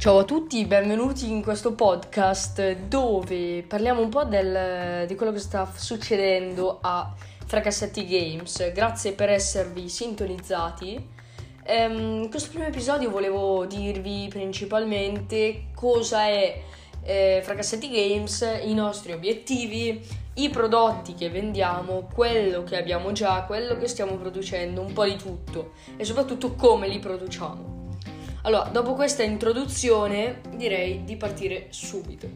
Ciao a tutti, benvenuti in questo podcast dove parliamo un po' del, di quello che sta succedendo a Fracassetti Games. Grazie per esservi sintonizzati. Ehm, in questo primo episodio volevo dirvi principalmente cosa è eh, Fracassetti Games, i nostri obiettivi, i prodotti che vendiamo, quello che abbiamo già, quello che stiamo producendo, un po' di tutto e soprattutto come li produciamo. Allora, dopo questa introduzione direi di partire subito.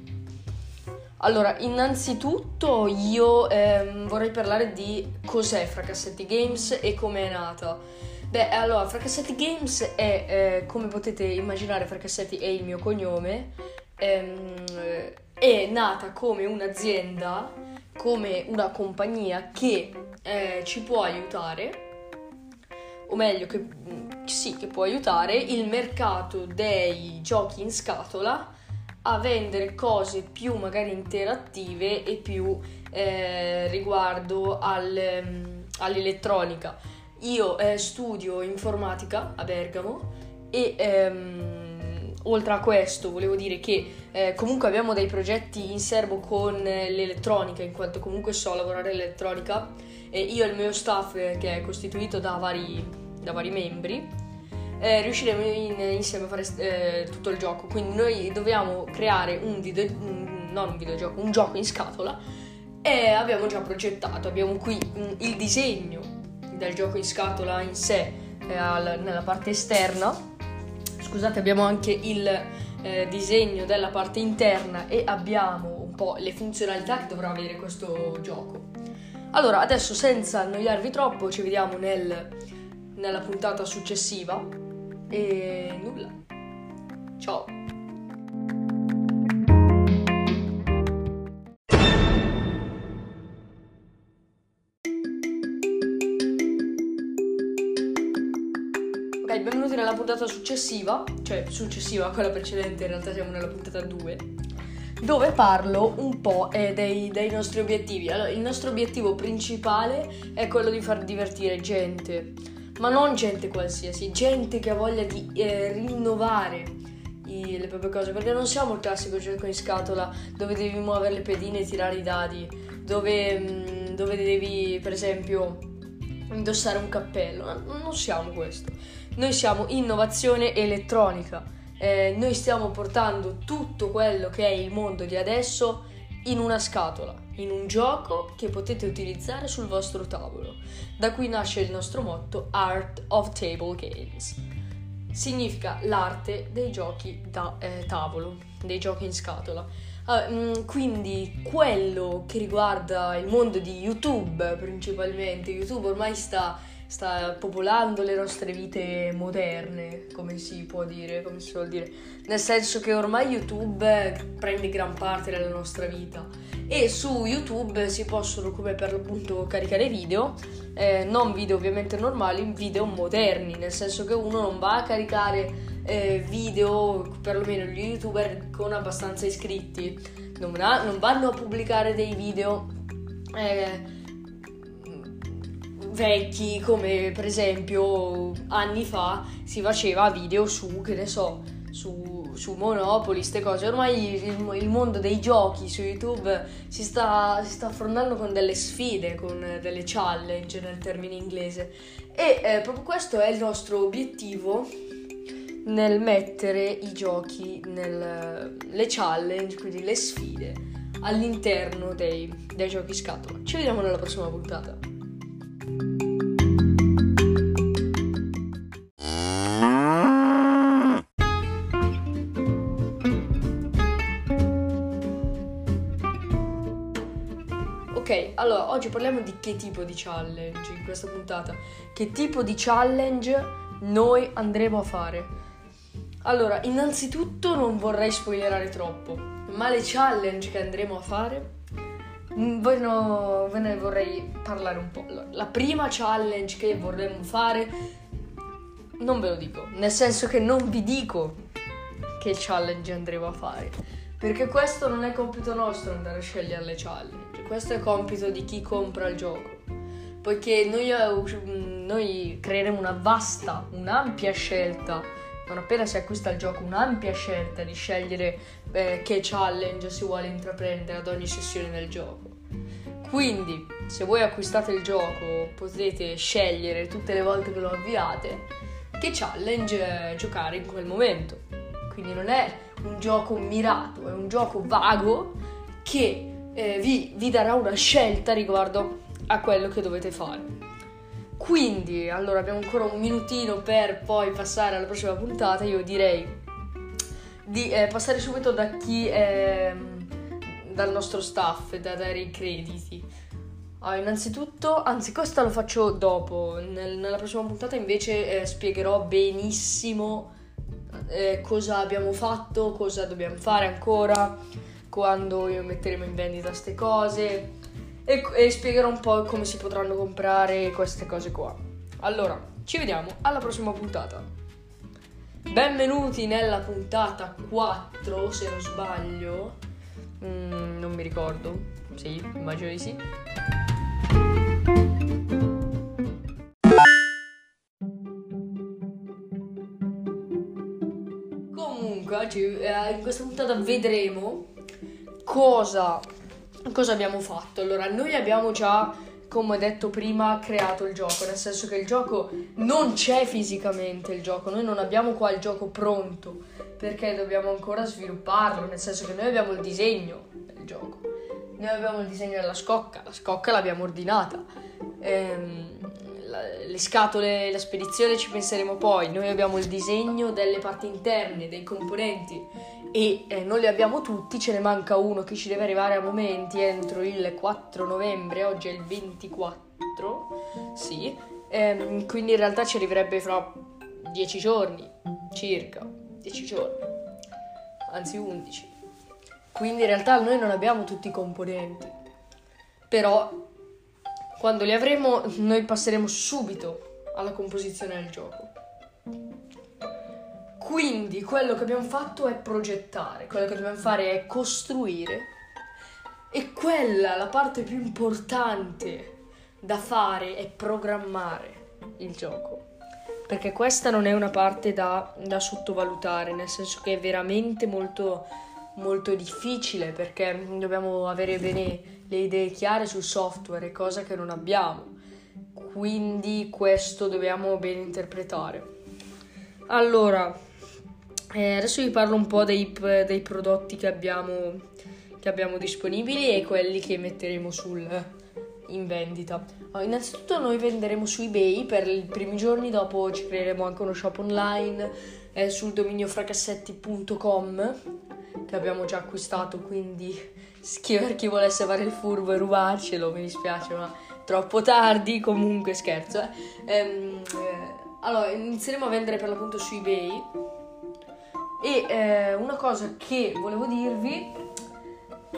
Allora, innanzitutto io ehm, vorrei parlare di cos'è Fracassetti Games e come è nata. Beh, allora, Fracassetti Games è, eh, come potete immaginare, Fracassetti è il mio cognome, ehm, è nata come un'azienda, come una compagnia che eh, ci può aiutare o meglio che sì, che può aiutare il mercato dei giochi in scatola a vendere cose più magari interattive e più eh, riguardo al, um, all'elettronica. Io eh, studio informatica a Bergamo e ehm, oltre a questo volevo dire che eh, comunque abbiamo dei progetti in serbo con l'elettronica in quanto comunque so lavorare l'elettronica e io e il mio staff eh, che è costituito da vari, da vari membri eh, riusciremo in, insieme a fare eh, tutto il gioco. Quindi noi dobbiamo creare un video, non un videogioco, un gioco in scatola e abbiamo già progettato, abbiamo qui um, il disegno del gioco in scatola in sé eh, al, nella parte esterna. Scusate, abbiamo anche il eh, disegno della parte interna e abbiamo un po' le funzionalità che dovrà avere questo gioco. Allora, adesso senza annoiarvi troppo, ci vediamo nel, nella puntata successiva e nulla. Ciao. Benvenuti nella puntata successiva, cioè successiva a quella precedente, in realtà siamo nella puntata 2, dove parlo un po' eh, dei, dei, nostri obiettivi. Allora, il nostro obiettivo principale è quello di far divertire gente ma non gente qualsiasi, gente che ha voglia di eh, rinnovare i, le proprie cose, perché non siamo il classico gioco in scatola dove devi muovere le pedine e tirare i dadi, dove, mm, dove devi per esempio indossare un cappello, non siamo questo, noi siamo innovazione elettronica, eh, noi stiamo portando tutto quello che è il mondo di adesso in una scatola, in un gioco che potete utilizzare sul vostro tavolo. Da qui nasce il nostro motto Art of Table Games. Significa l'arte dei giochi da eh, tavolo, dei giochi in scatola. Uh, quindi quello che riguarda il mondo di YouTube principalmente, YouTube ormai sta sta popolando le nostre vite moderne, come si può dire, come si vuol dire, nel senso che ormai YouTube prende gran parte della nostra vita. E su YouTube si possono come per l'appunto caricare video, eh, non video ovviamente normali, video moderni, nel senso che uno non va a caricare eh, video, perlomeno gli youtuber con abbastanza iscritti, non, ha, non vanno a pubblicare dei video. Eh, vecchi come per esempio anni fa si faceva video su che ne so su, su Monopoly, queste cose. Ormai il, il, mondo dei giochi su YouTube si sta, si sta, affrontando con delle sfide, con delle challenge nel termine inglese. E eh, proprio questo è il nostro obiettivo nel mettere i giochi, nel, le challenge, quindi le sfide, all'interno dei, dei giochi scatola. Ci vediamo nella prossima puntata. Allora oggi parliamo di che tipo di challenge in questa puntata. Che tipo di challenge noi andremo a fare? Allora, innanzitutto non vorrei spoilerare troppo, ma le challenge che andremo a fare Mm, voi no, ve ne vorrei parlare un po'. La prima challenge che vorremmo fare, non ve lo dico, nel senso che non vi dico che challenge andremo a fare, perché questo non è compito nostro andare a scegliere le challenge, questo è compito di chi compra il gioco, poiché noi, noi creeremo una vasta, un'ampia scelta non appena si acquista il gioco un'ampia scelta di scegliere eh, che challenge si vuole intraprendere ad ogni sessione del gioco. Quindi, se voi acquistate il gioco, potete scegliere tutte le volte che lo avviate che challenge eh, giocare in quel momento. Quindi non è un gioco mirato, è un gioco vago che eh, vi, vi darà una scelta riguardo a quello che dovete fare. Quindi, allora abbiamo ancora un minutino per poi passare alla prossima puntata. Io direi di eh, passare subito da chi è dal nostro staff da dare i crediti. Allora, innanzitutto, anzi, questo lo faccio dopo. Nel, nella prossima puntata invece eh, spiegherò benissimo eh, cosa abbiamo fatto, cosa dobbiamo fare ancora, quando metteremo in vendita queste cose e, e spiegherò un po' come si potranno comprare queste cose qua. Allora, ci vediamo alla prossima puntata. Benvenuti nella puntata 4, se non sbaglio. Mm, non mi ricordo. Sì, immagino di sì. Comunque, eh, in questa puntata vedremo cosa cosa abbiamo fatto? Allora, noi abbiamo già, come detto prima, creato il gioco, nel senso che il gioco non c'è fisicamente il gioco, noi non abbiamo qua il gioco pronto, perché dobbiamo ancora svilupparlo, nel senso che noi abbiamo il disegno del gioco. Noi abbiamo il disegno della scocca, la scocca l'abbiamo ordinata. Ehm, le scatole, la spedizione ci penseremo poi. Noi abbiamo il disegno delle parti interne, dei componenti e eh, non li abbiamo tutti, ce ne manca uno che ci deve arrivare a momenti entro il 4 novembre, oggi è il 24, sì, ehm, quindi in realtà ci arriverebbe fra 10 giorni, circa 10 giorni, anzi 11. Quindi in realtà noi non abbiamo tutti i componenti, però quando li avremo noi passeremo subito alla composizione del gioco. Quindi quello che abbiamo fatto è progettare, quello che dobbiamo fare è costruire e quella, la parte più importante da fare è programmare il gioco. Perché questa non è una parte da, da sottovalutare, nel senso che è veramente molto, molto difficile perché dobbiamo avere bene le idee chiare sul software, cosa che non abbiamo. Quindi questo dobbiamo ben interpretare. Allora, eh, adesso vi parlo un po' dei, dei prodotti che abbiamo, che abbiamo, disponibili e quelli che metteremo sul, in vendita. Allora, innanzitutto noi venderemo su eBay per i primi giorni, dopo ci creeremo anche uno shop online eh, sul dominio fracassetti.com che abbiamo già acquistato, quindi per chi volesse fare il furbo e rubarcelo, mi dispiace ma troppo tardi, comunque scherzo. Eh. Ehm, eh, allora, inizieremo a vendere per l'appunto su eBay e eh, una cosa che volevo dirvi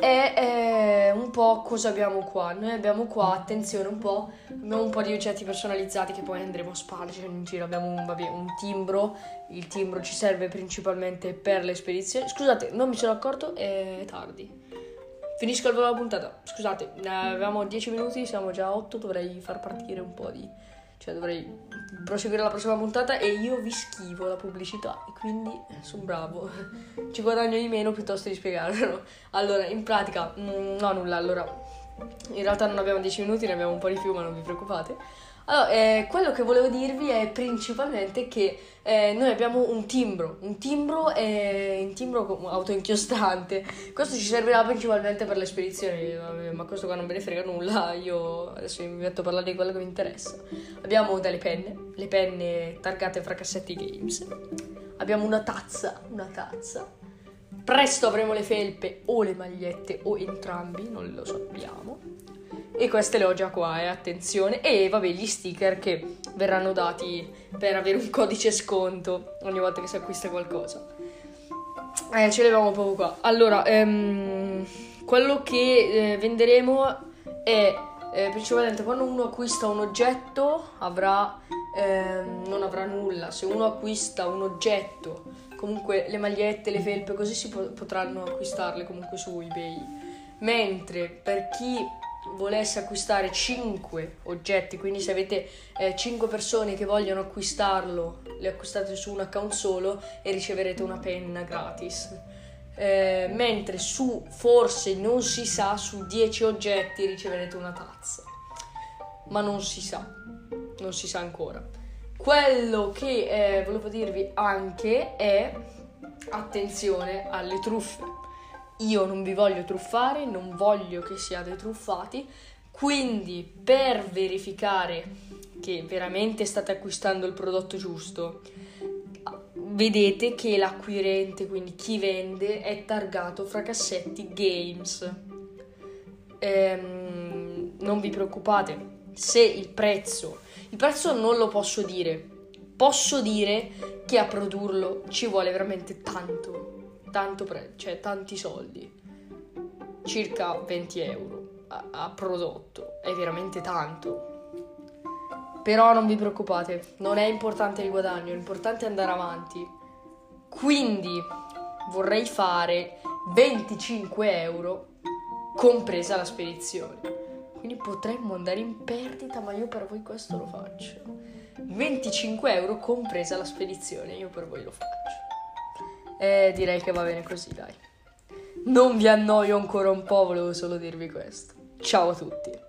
è eh, un po' cosa abbiamo qua. Noi abbiamo qua, attenzione un po', abbiamo un po' di oggetti personalizzati che poi andremo a spargere in giro. Abbiamo un, vabbè, un timbro, il timbro ci serve principalmente per le spedizioni. Scusate, non mi sono accorto, è tardi. Finisco il volo della puntata. Scusate, avevamo 10 minuti, siamo già a 8, dovrei far partire un po' di cioè dovrei proseguire la prossima puntata e io vi schivo la pubblicità e quindi sono bravo. Ci guadagno di meno piuttosto di spiegarlo. Allora, in pratica, mm, no nulla, allora in realtà non abbiamo 10 minuti, ne abbiamo un po' di più, ma non vi preoccupate. Allora, eh, quello che volevo dirvi è principalmente che eh, noi abbiamo un timbro, un timbro è un timbro autoinchiostante. Questo ci servirà principalmente per le spedizioni, ma questo qua non me ne frega nulla, io adesso mi metto a parlare di quello che mi interessa. Abbiamo delle penne, le penne targate Fracassetti Games. Abbiamo una tazza, una tazza. Presto avremo le felpe o le magliette o entrambi, non lo sappiamo. E queste le ho già qua, eh, attenzione. E vabbè, gli sticker che verranno dati per avere un codice sconto ogni volta che si acquista qualcosa. Eh, ce l'avevamo proprio qua. Allora, ehm, quello che eh, venderemo è eh, principalmente quando uno acquista un oggetto avrà, ehm, non avrà nulla. Se uno acquista un oggetto, comunque le magliette, le felpe, così si po- potranno acquistarle comunque su eBay. Mentre per chi volesse acquistare 5 oggetti, quindi se avete eh, 5 persone che vogliono acquistarlo le acquistate su un account solo e riceverete una penna gratis. Eh, mentre su forse non si sa, su 10 oggetti riceverete una tazza. Ma non si sa, non si sa ancora. Quello che eh, volevo dirvi anche è attenzione alle truffe. Io non vi voglio truffare, non voglio che siate truffati, quindi per verificare che veramente state acquistando il prodotto giusto, vedete che l'acquirente, quindi chi vende, è targato fra cassetti games. Ehm, non vi preoccupate, se il prezzo, il prezzo non lo posso dire, posso dire che a produrlo ci vuole veramente tanto, tanto pre- cioè tanti soldi, circa 20 euro a, a prodotto, è veramente tanto. Però non vi preoccupate, non è importante il guadagno, è andare avanti. Quindi vorrei fare 25 euro compresa la spedizione. Quindi potremmo andare in perdita, ma io per voi questo lo faccio. 25 euro compresa la spedizione, io per voi lo faccio. E direi che va bene così, dai. Non vi annoio ancora un po', volevo solo dirvi questo. Ciao a tutti.